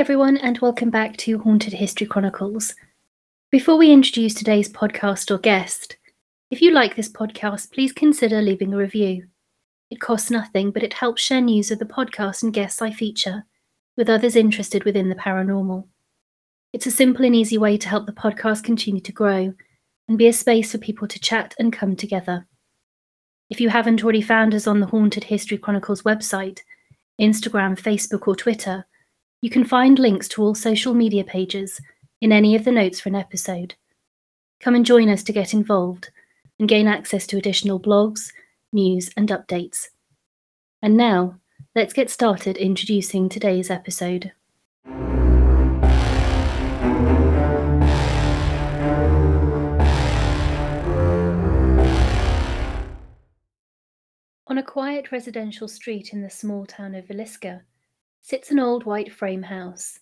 everyone, and welcome back to Haunted History Chronicles. Before we introduce today's podcast or guest, if you like this podcast, please consider leaving a review. It costs nothing, but it helps share news of the podcast and guests I feature with others interested within the paranormal. It's a simple and easy way to help the podcast continue to grow and be a space for people to chat and come together. If you haven't already found us on the Haunted History Chronicles website, Instagram, Facebook, or Twitter, you can find links to all social media pages in any of the notes for an episode. Come and join us to get involved and gain access to additional blogs, news, and updates. And now, let's get started introducing today's episode. On a quiet residential street in the small town of Villisca sits an old white frame house.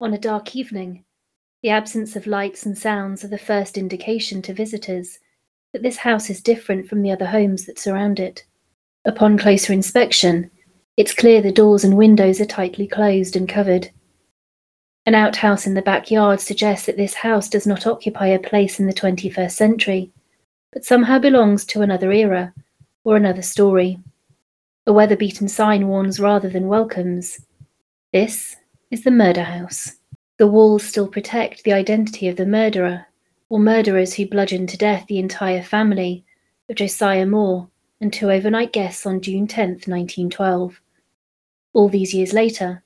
On a dark evening, the absence of lights and sounds are the first indication to visitors that this house is different from the other homes that surround it. Upon closer inspection, it's clear the doors and windows are tightly closed and covered. An outhouse in the backyard suggests that this house does not occupy a place in the 21st century, but somehow belongs to another era or another story. A weather beaten sign warns rather than welcomes. This is the murder house. The walls still protect the identity of the murderer or murderers who bludgeoned to death the entire family of Josiah Moore and two overnight guests on June 10, 1912. All these years later,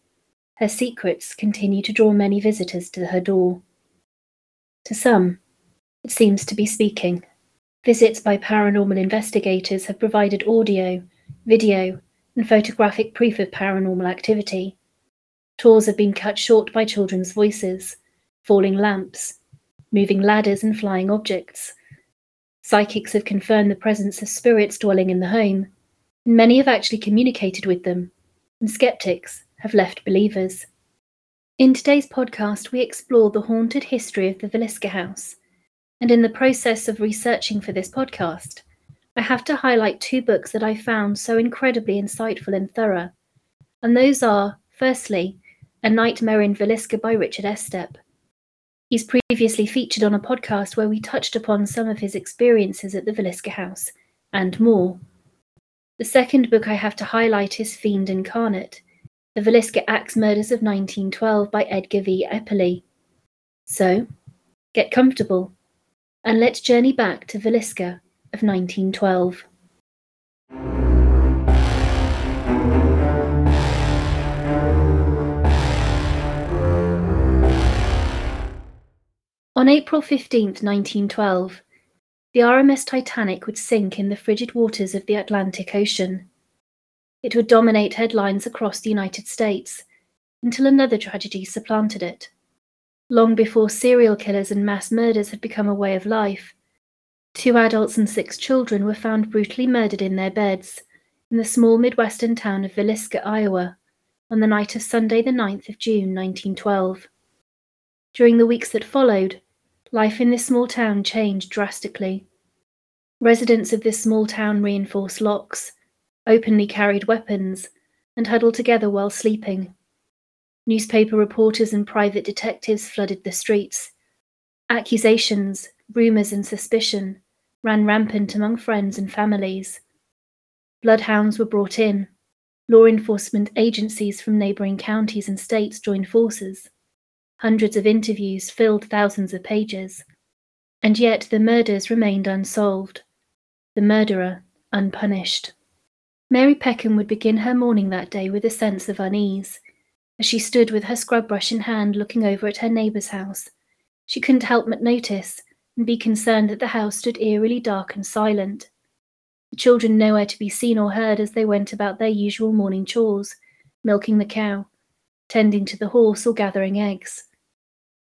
her secrets continue to draw many visitors to her door. To some, it seems to be speaking. Visits by paranormal investigators have provided audio, video, and photographic proof of paranormal activity. Tours have been cut short by children's voices, falling lamps, moving ladders, and flying objects. Psychics have confirmed the presence of spirits dwelling in the home, and many have actually communicated with them, and skeptics have left believers. In today's podcast, we explore the haunted history of the Villisca House, and in the process of researching for this podcast, I have to highlight two books that I found so incredibly insightful and thorough, and those are, firstly, A Nightmare in Villisca by Richard Estep, He's previously featured on a podcast where we touched upon some of his experiences at the Villisca House and more. The second book I have to highlight is Fiend Incarnate, The Villisca Axe Murders of 1912 by Edgar V. Epperly. So, get comfortable and let's journey back to Villisca of 1912. On April 15, 1912, the RMS Titanic would sink in the frigid waters of the Atlantic Ocean. It would dominate headlines across the United States until another tragedy supplanted it. Long before serial killers and mass murders had become a way of life, two adults and six children were found brutally murdered in their beds in the small Midwestern town of Villisca, Iowa, on the night of Sunday, the 9th of June, 1912. During the weeks that followed, Life in this small town changed drastically. Residents of this small town reinforced locks, openly carried weapons, and huddled together while sleeping. Newspaper reporters and private detectives flooded the streets. Accusations, rumours, and suspicion ran rampant among friends and families. Bloodhounds were brought in. Law enforcement agencies from neighbouring counties and states joined forces. Hundreds of interviews filled thousands of pages. And yet the murders remained unsolved, the murderer unpunished. Mary Peckham would begin her morning that day with a sense of unease. As she stood with her scrub brush in hand looking over at her neighbour's house, she couldn't help but notice and be concerned that the house stood eerily dark and silent. The children nowhere to be seen or heard as they went about their usual morning chores, milking the cow, tending to the horse, or gathering eggs.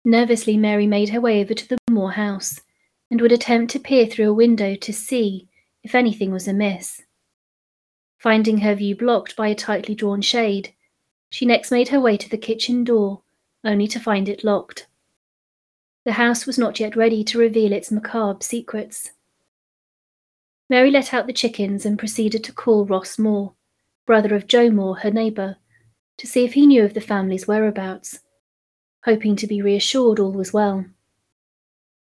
Nervously, Mary made her way over to the Moore house and would attempt to peer through a window to see if anything was amiss. Finding her view blocked by a tightly drawn shade, she next made her way to the kitchen door, only to find it locked. The house was not yet ready to reveal its macabre secrets. Mary let out the chickens and proceeded to call Ross Moore, brother of Joe Moore, her neighbour, to see if he knew of the family's whereabouts, hoping to be reassured all was well.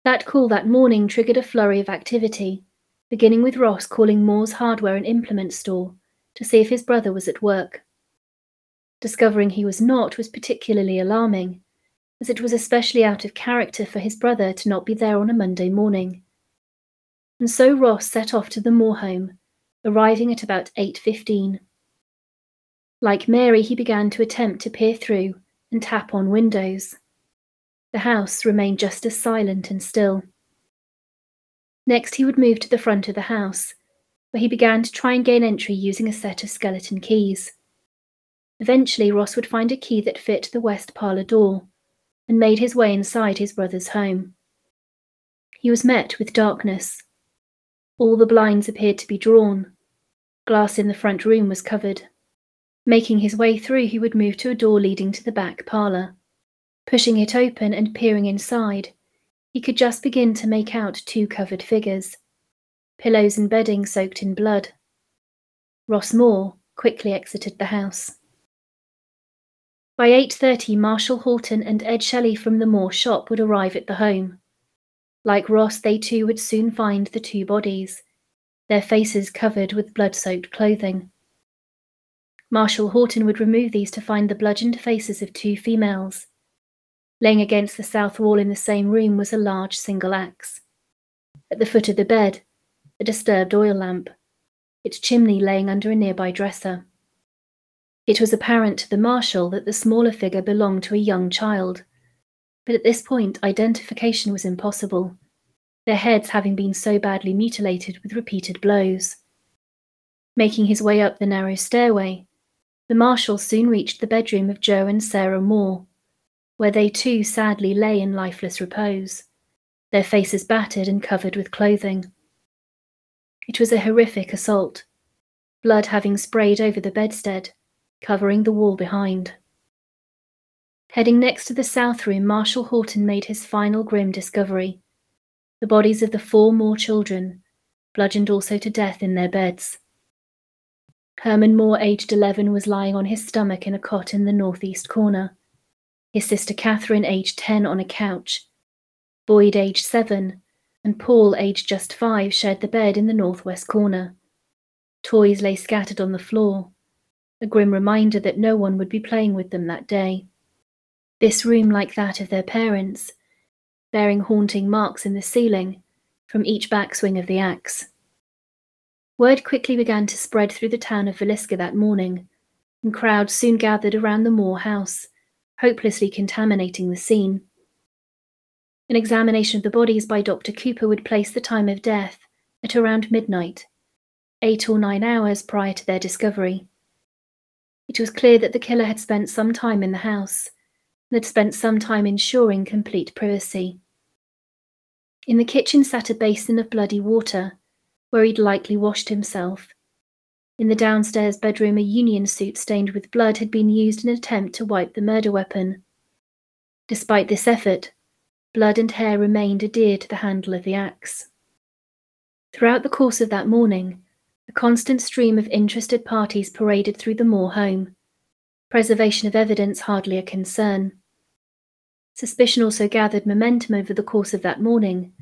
That call that morning triggered a flurry of activity, beginning with Ross calling Moore's hardware and implement store to see if his brother was at work. Discovering he was not was particularly alarming, as it was especially out of character for his brother to not be there on a Monday morning. And so Ross set off to the Moore home, arriving at about 8.15. Like Mary, he began to attempt to peer through and tap on windows. The house remained just as silent and still. Next, he would move to the front of the house, where he began to try and gain entry using a set of skeleton keys. Eventually, Ross would find a key that fit the west parlour door and made his way inside his brother's home. He was met with darkness. All the blinds appeared to be drawn. Glass in the front room was covered. Making his way through, he would move to a door leading to the back parlour. Pushing it open and peering inside, he could just begin to make out two covered figures, pillows and bedding soaked in blood. Ross Moore quickly exited the house. By 8.30, Marshall Horton and Ed Selley from the Moore shop would arrive at the home. Like Ross, they too would soon find the two bodies, their faces covered with blood-soaked clothing. Marshall Horton would remove these to find the bludgeoned faces of two females. Laying against the south wall in the same room was a large single axe. At the foot of the bed, a disturbed oil lamp, its chimney laying under a nearby dresser. It was apparent to the marshal that the smaller figure belonged to a young child, but at this point identification was impossible, their heads having been so badly mutilated with repeated blows. Making his way up the narrow stairway, the marshal soon reached the bedroom of Joe and Sarah Moore, where they too sadly lay in lifeless repose, their faces battered and covered with clothing. It was a horrific assault, blood having sprayed over the bedstead covering the wall behind. Heading next to the south room, Marshall Horton made his final grim discovery the bodies of the four Moore children, bludgeoned also to death in their beds. Herman Moore, aged 11, was lying on his stomach in a cot in the northeast corner. His sister Catherine, aged 10, on a couch. Boyd, aged 7, and Paul, aged just 5, shared the bed in the northwest corner. Toys lay scattered on the floor a grim reminder that no one would be playing with them that day. This room, like that of their parents, bearing haunting marks in the ceiling from each backswing of the axe. Word quickly began to spread through the town of Villisca that morning, and crowds soon gathered around the Moore house, hopelessly contaminating the scene. An examination of the bodies by Dr. Cooper would place the time of death at around midnight, eight or nine hours prior to their discovery. It was clear that the killer had spent some time in the house and had spent some time ensuring complete privacy. In the kitchen sat a basin of bloody water, where he'd likely washed himself. In the downstairs bedroom, a union suit stained with blood had been used in an attempt to wipe the murder weapon. Despite this effort, blood and hair remained adhered to the handle of the axe. Throughout the course of that morning, a constant stream of interested parties paraded through the Moore home. Preservation of evidence hardly a concern. Suspicion also gathered momentum over the course of that morning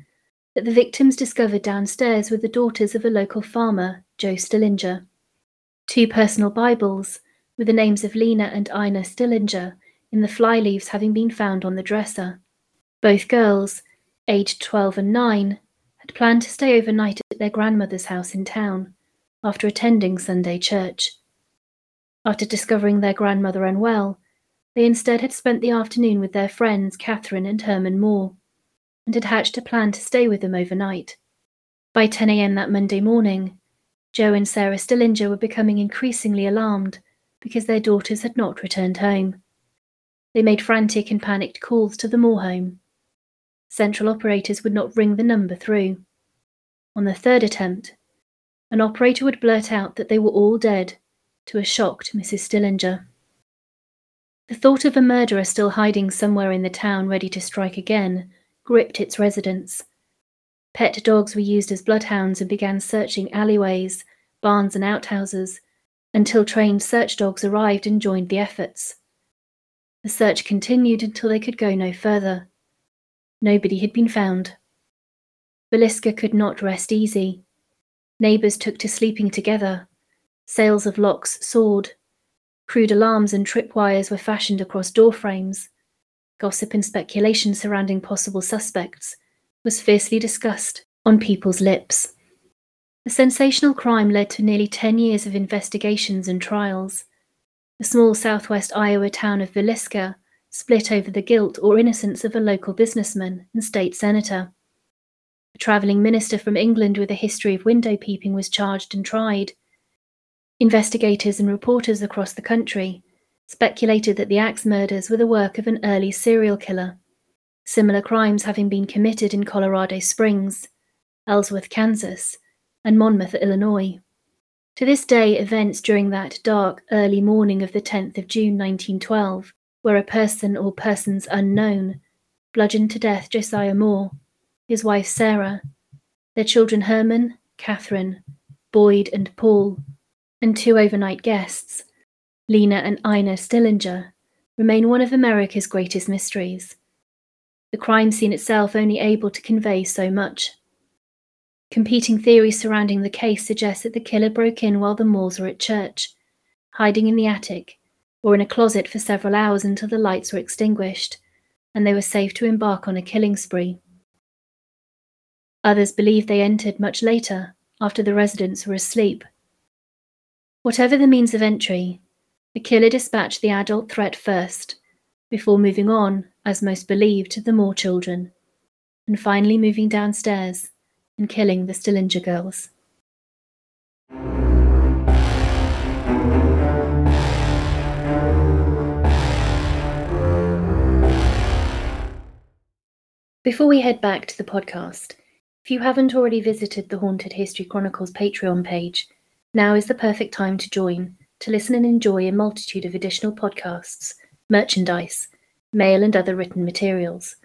that the victims discovered downstairs were the daughters of a local farmer, Joe Stillinger. Two personal Bibles, with the names of Lena and Ina Stillinger, in the fly leaves having been found on the dresser. Both girls, aged 12 and 9, had planned to stay overnight at their grandmother's house in town after attending Sunday church. After discovering their grandmother unwell, they instead had spent the afternoon with their friends Catherine and Herman Moore, and had hatched a plan to stay with them overnight. By 10 a.m. that Monday morning, Joe and Sarah Stillinger were becoming increasingly alarmed because their daughters had not returned home. They made frantic and panicked calls to the Moore home. Central operators would not ring the number through. On the third attempt, an operator would blurt out that they were all dead to a shocked Mrs. Stillinger. The thought of a murderer still hiding somewhere in the town ready to strike again gripped its residents. Pet dogs were used as bloodhounds and began searching alleyways, barns, and outhouses, until trained search dogs arrived and joined the efforts. The search continued until they could go no further. Nobody had been found. Villisca could not rest easy. Neighbours took to sleeping together. Sales of locks soared. Crude alarms and tripwires were fashioned across door frames. Gossip and speculation surrounding possible suspects was fiercely discussed on people's lips. The sensational crime led to nearly 10 years of investigations and trials. The small southwest Iowa town of Villisca split over the guilt or innocence of a local businessman and state senator. Travelling minister from England with a history of window peeping was charged and tried. Investigators and reporters across the country speculated that the axe murders were the work of an early serial killer, similar crimes having been committed in Colorado Springs, Ellsworth, Kansas, and Monmouth, Illinois. To this day, events during that dark, early morning of the 10th of June 1912, where a person or persons unknown bludgeoned to death Josiah Moore, his wife Sarah, their children Herman, Catherine, Boyd, and Paul, and two overnight guests, Lena and Ina Stillinger, remain one of America's greatest mysteries. The crime scene itself only able to convey so much. Competing theories surrounding the case suggest that the killer broke in while the Moors were at church, hiding in the attic or in a closet for several hours until the lights were extinguished and they were safe to embark on a killing spree. Others believe they entered much later, after the residents were asleep. Whatever the means of entry, the killer dispatched the adult threat first, before moving on, as most believed, to the Moore children, and finally moving downstairs and killing the Stillinger girls. Before we head back to the podcast, if you haven't already visited the Haunted History Chronicles Patreon page, now is the perfect time to join to listen and enjoy a multitude of additional podcasts, merchandise, mail, and other written materials.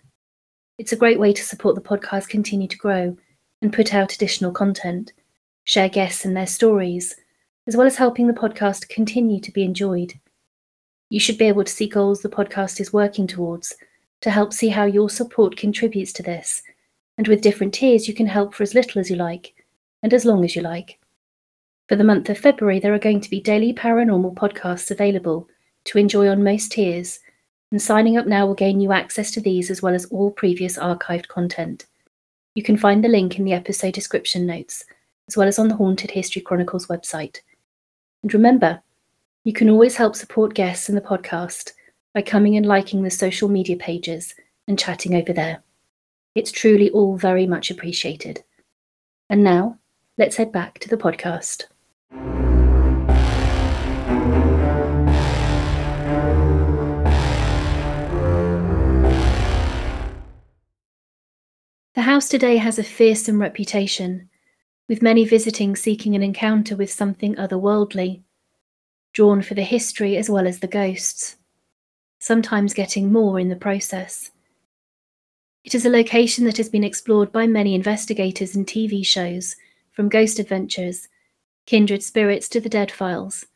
It's a great way to support the podcast continue to grow and put out additional content, share guests and their stories, as well as helping the podcast continue to be enjoyed. You should be able to see goals the podcast is working towards to help see how your support contributes to this and with different tiers, you can help for as little as you like and as long as you like. For the month of February, there are going to be daily paranormal podcasts available to enjoy on most tiers, and signing up now will gain you access to these as well as all previous archived content. You can find the link in the episode description notes, as well as on the Haunted History Chronicles website. And remember, you can always help support guests in the podcast by coming and liking the social media pages and chatting over there. It's truly all very much appreciated. And now, let's head back to the podcast. The house today has a fearsome reputation, with many visiting seeking an encounter with something otherworldly, drawn for the history as well as the ghosts, sometimes getting more in the process. It is a location that has been explored by many investigators and TV shows, from Ghost Adventures, Kindred Spirits to The Dead Files.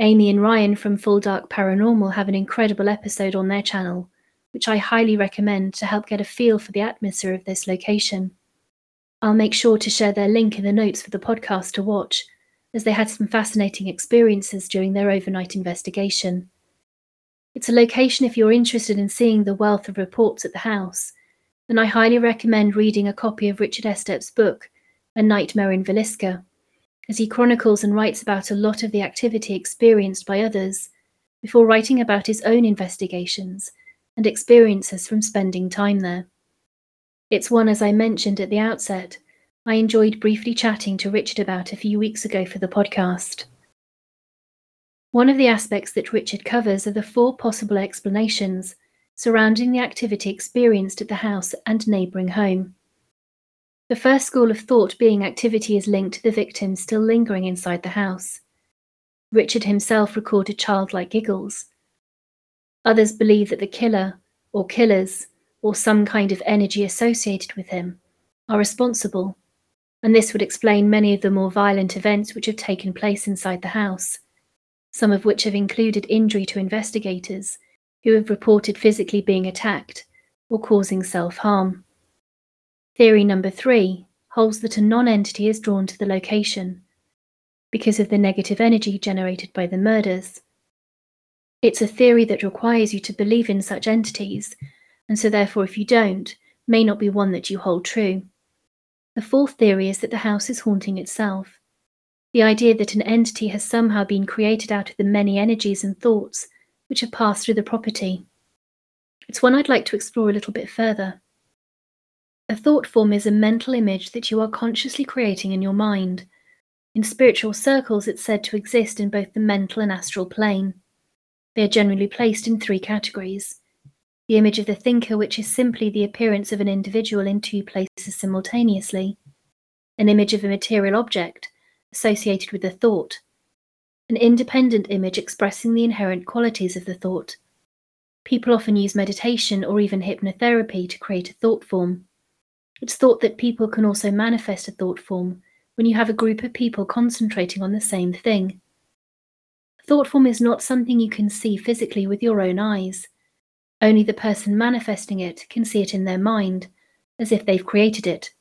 Amy and Ryan from Full Dark Paranormal have an incredible episode on their channel, which I highly recommend to help get a feel for the atmosphere of this location. I'll make sure to share their link in the notes for the podcast to watch, as they had some fascinating experiences during their overnight investigation. It's a location if you're interested in seeing the wealth of reports at the house, and I highly recommend reading a copy of Richard Estep's book, A Nightmare in Villisca, as he chronicles and writes about a lot of the activity experienced by others before writing about his own investigations and experiences from spending time there. It's one, as I mentioned at the outset, I enjoyed briefly chatting to Richard about a few weeks ago for the podcast. One of the aspects that Richard covers are the four possible explanations surrounding the activity experienced at the house and neighbouring home. The first school of thought being activity is linked to the victim still lingering inside the house. Richard himself recorded childlike giggles. Others believe that the killer, or killers, or some kind of energy associated with him, are responsible, and this would explain many of the more violent events which have taken place inside the house, some of which have included injury to investigators who have reported physically being attacked or causing self harm. Theory number three holds that a non entity is drawn to the location because of the negative energy generated by the murders. It's a theory that requires you to believe in such entities, and so therefore, if you don't, may not be one that you hold true. The fourth theory is that the house is haunting itself. The idea that an entity has somehow been created out of the many energies and thoughts which have passed through the property. It's one I'd like to explore a little bit further. A thought form is a mental image that you are consciously creating in your mind. In spiritual circles, it's said to exist in both the mental and astral plane. They are generally placed in three categories the image of the thinker, which is simply the appearance of an individual in two places simultaneously, an image of a material object associated with the thought, an independent image expressing the inherent qualities of the thought. People often use meditation or even hypnotherapy to create a thought form. It's thought that people can also manifest a thought form when you have a group of people concentrating on the same thing. Thought form is not something you can see physically with your own eyes. Only the person manifesting it can see it in their mind, as if they've created it.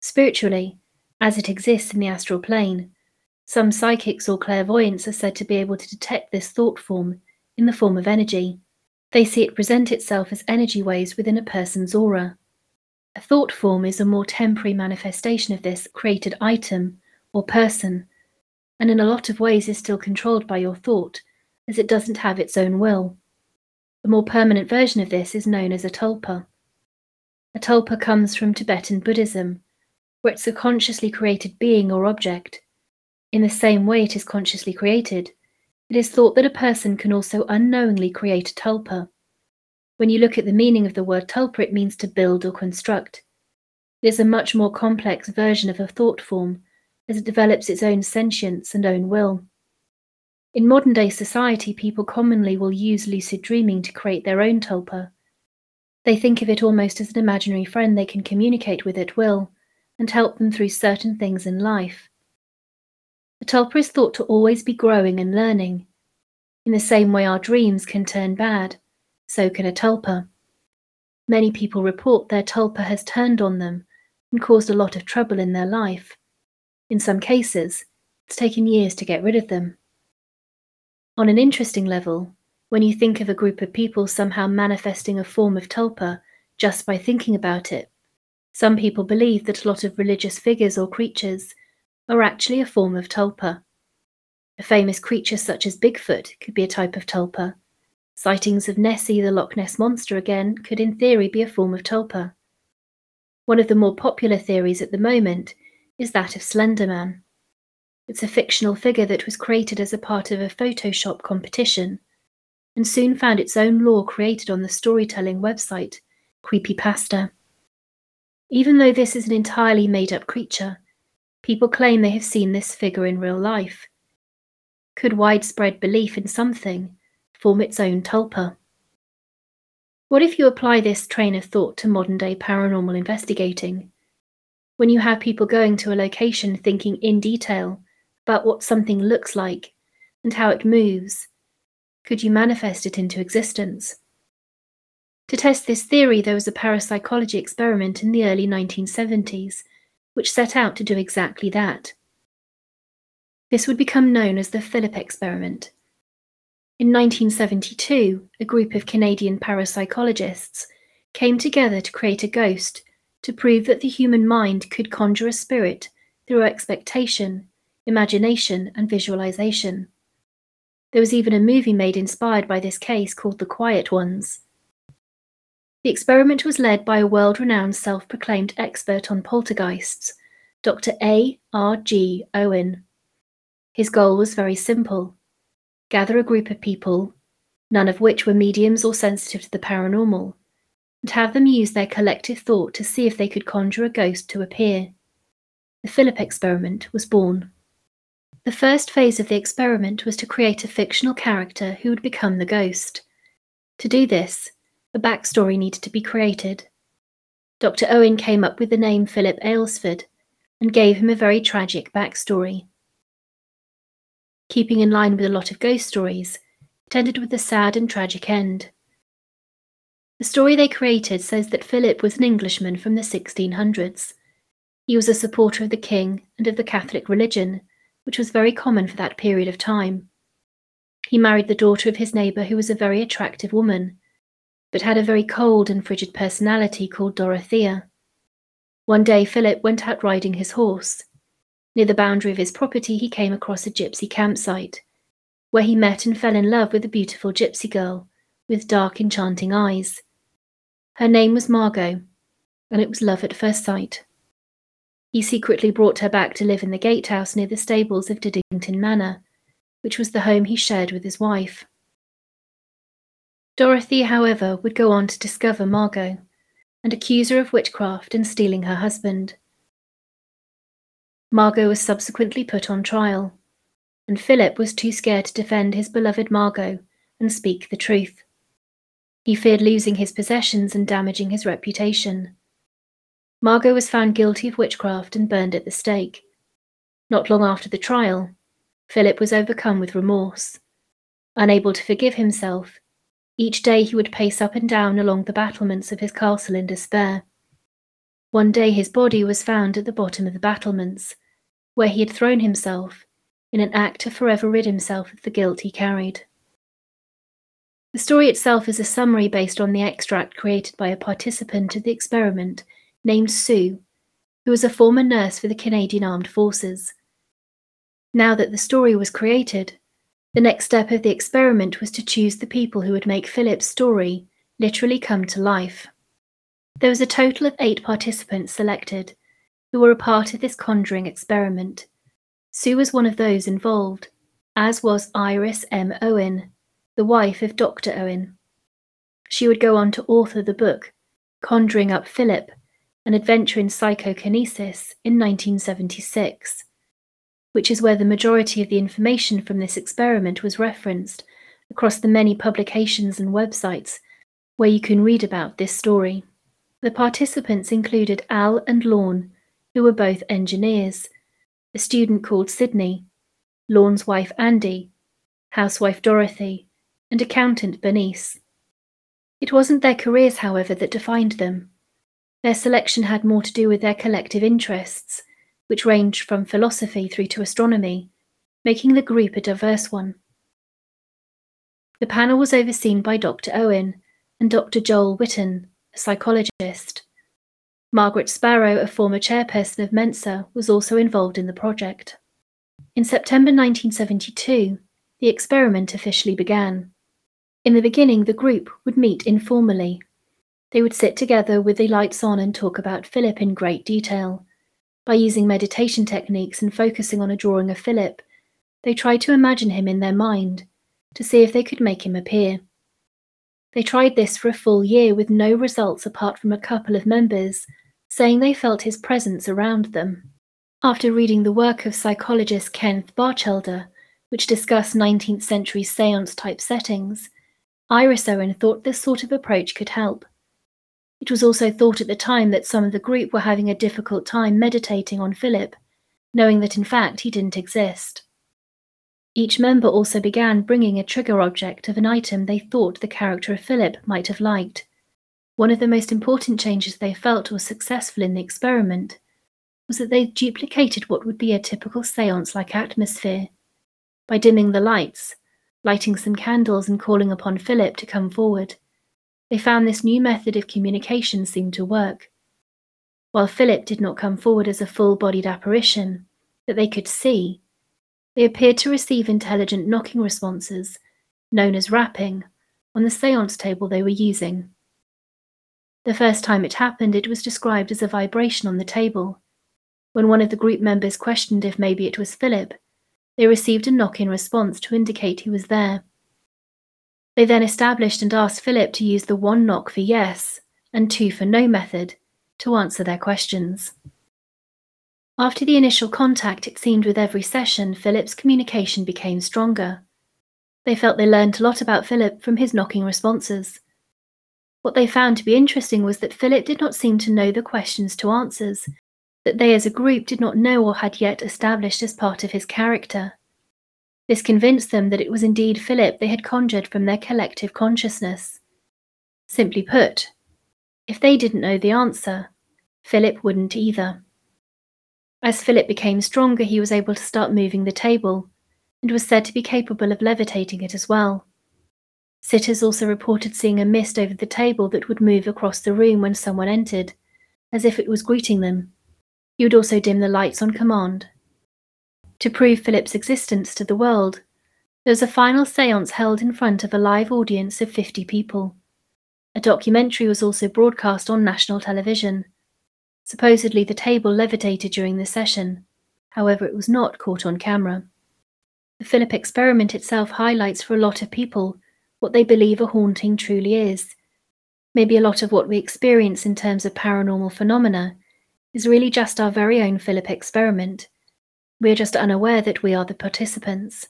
Spiritually, as it exists in the astral plane, some psychics or clairvoyants are said to be able to detect this thought form in the form of energy. They see it present itself as energy waves within a person's aura. A thought form is a more temporary manifestation of this created item or person, and in a lot of ways is still controlled by your thought, as it doesn't have its own will. The more permanent version of this is known as a tulpa. A tulpa comes from Tibetan Buddhism, where it's a consciously created being or object. In the same way it is consciously created, it is thought that a person can also unknowingly create a tulpa. When you look at the meaning of the word tulpa, it means to build or construct. It is a much more complex version of a thought form, as it develops its own sentience and own will. In modern day society, people commonly will use lucid dreaming to create their own tulpa. They think of it almost as an imaginary friend they can communicate with at will and help them through certain things in life. A tulpa is thought to always be growing and learning. In the same way our dreams can turn bad, so can a tulpa. Many people report their tulpa has turned on them and caused a lot of trouble in their life. In some cases, it's taken years to get rid of them. On an interesting level, when you think of a group of people somehow manifesting a form of tulpa just by thinking about it, some people believe that a lot of religious figures or creatures are actually a form of tulpa. A famous creature such as Bigfoot could be a type of tulpa. Sightings of Nessie the Loch Ness Monster again could in theory be a form of tulpa. One of the more popular theories at the moment is that of Slenderman. It's a fictional figure that was created as a part of a Photoshop competition and soon found its own lore created on the storytelling website Creepypasta. Even though this is an entirely made up creature, people claim they have seen this figure in real life. Could widespread belief in something form its own tulpa? What if you apply this train of thought to modern day paranormal investigating? When you have people going to a location thinking in detail about what something looks like and how it moves, could you manifest it into existence? To test this theory, there was a parapsychology experiment in the early 1970s, which set out to do exactly that. This would become known as the Philip experiment. In 1972, a group of Canadian parapsychologists came together to create a ghost to prove that the human mind could conjure a spirit through expectation imagination, and visualization. There was even a movie made inspired by this case called The Quiet Ones. The experiment was led by a world renowned self proclaimed expert on poltergeists, Dr. A. R. G. Owen. His goal was very simple gather a group of people, none of which were mediums or sensitive to the paranormal, and have them use their collective thought to see if they could conjure a ghost to appear. The Philip experiment was born. The first phase of the experiment was to create a fictional character who would become the ghost. To do this, a backstory needed to be created. Dr. Owen came up with the name Philip Aylesford, and gave him a very tragic backstory. Keeping in line with a lot of ghost stories, it ended with a sad and tragic end. The story they created says that Philip was an Englishman from the 1600s. He was a supporter of the king and of the Catholic religion, which was very common for that period of time. He married the daughter of his neighbour, who was a very attractive woman, but had a very cold and frigid personality called Dorothea. One day Philip went out riding his horse. Near the boundary of his property, he came across a gypsy campsite, where he met and fell in love with a beautiful gypsy girl with dark, enchanting eyes. Her name was Margot, and it was love at first sight. He secretly brought her back to live in the gatehouse near the stables of Diddington Manor, which was the home he shared with his wife. Dorothy, however, would go on to discover Margot and accuse her of witchcraft and stealing her husband. Margot was subsequently put on trial, and Philip was too scared to defend his beloved Margot and speak the truth. He feared losing his possessions and damaging his reputation. Margot was found guilty of witchcraft and burned at the stake. Not long after the trial, Philip was overcome with remorse. Unable to forgive himself, each day he would pace up and down along the battlements of his castle in despair. One day his body was found at the bottom of the battlements, where he had thrown himself in an act to forever rid himself of the guilt he carried. The story itself is a summary based on the extract created by a participant of the experiment named Sue, who was a former nurse for the Canadian Armed Forces. Now that the story was created, the next step of the experiment was to choose the people who would make Philip's story literally come to life. There was a total of eight participants selected who were a part of this conjuring experiment. Sue was one of those involved, as was Iris M. Owen, the wife of Dr. Owen. She would go on to author the book Conjuring Up Philip, an adventure in psychokinesis in 1976, which is where the majority of the information from this experiment was referenced across the many publications and websites where you can read about this story. The participants included Al and Lorne, who were both engineers, a student called Sydney, Lorne's wife Andy, housewife Dorothy, and accountant Bernice. It wasn't their careers, however, that defined them. Their selection had more to do with their collective interests, which ranged from philosophy through to astronomy, making the group a diverse one. The panel was overseen by Dr. Owen and Dr. Joel Whitton, a psychologist. Margaret Sparrow, a former chairperson of Mensa, was also involved in the project. In September 1972, the experiment officially began. In the beginning, the group would meet informally. They would sit together with the lights on and talk about Philip in great detail. By using meditation techniques and focusing on a drawing of Philip, they tried to imagine him in their mind to see if they could make him appear. They tried this for a full year with no results apart from a couple of members saying they felt his presence around them. After reading the work of psychologist Kenneth Batcheldor, which discussed 19th century seance type settings, Iris Owen thought this sort of approach could help. It was also thought at the time that some of the group were having a difficult time meditating on Philip, knowing that in fact he didn't exist. Each member also began bringing a trigger object of an item they thought the character of Philip might have liked. One of the most important changes they felt was successful in the experiment was that they duplicated what would be a typical seance like atmosphere. By dimming the lights, lighting some candles and calling upon Philip to come forward. They found this new method of communication seemed to work. While Philip did not come forward as a full bodied apparition that they could see, they appeared to receive intelligent knocking responses, known as rapping, on the seance table they were using. The first time it happened, it was described as a vibration on the table. When one of the group members questioned if maybe it was Philip, they received a knock in response to indicate he was there. They then established and asked Philip to use the one knock for yes and two for no method to answer their questions. After the initial contact, it seemed with every session, Philip's communication became stronger. They felt they learned a lot about Philip from his knocking responses. What they found to be interesting was that Philip did not seem to know the questions to answers that they as a group did not know or had yet established as part of his character. This convinced them that it was indeed Philip they had conjured from their collective consciousness. Simply put, if they didn't know the answer, Philip wouldn't either. As Philip became stronger, he was able to start moving the table, and was said to be capable of levitating it as well. Sitters also reported seeing a mist over the table that would move across the room when someone entered, as if it was greeting them. He would also dim the lights on command. To prove Philip's existence to the world, there was a final seance held in front of a live audience of 50 people. A documentary was also broadcast on national television. Supposedly, the table levitated during the session, however, it was not caught on camera. The Philip experiment itself highlights for a lot of people what they believe a haunting truly is. Maybe a lot of what we experience in terms of paranormal phenomena is really just our very own Philip experiment. We are just unaware that we are the participants.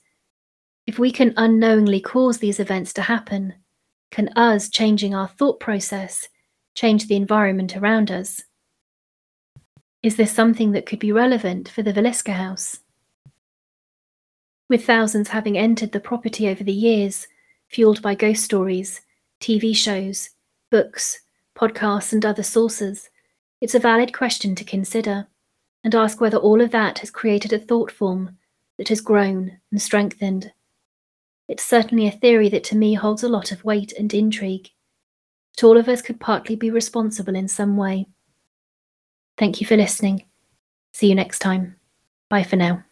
If we can unknowingly cause these events to happen, can us changing our thought process change the environment around us? Is this something that could be relevant for the Villisca House? With thousands having entered the property over the years, fueled by ghost stories, TV shows, books, podcasts, and other sources, it's a valid question to consider and ask whether all of that has created a thought form that has grown and strengthened it's certainly a theory that to me holds a lot of weight and intrigue. But all of us could partly be responsible in some way. Thank you for listening. See you next time. Bye for now.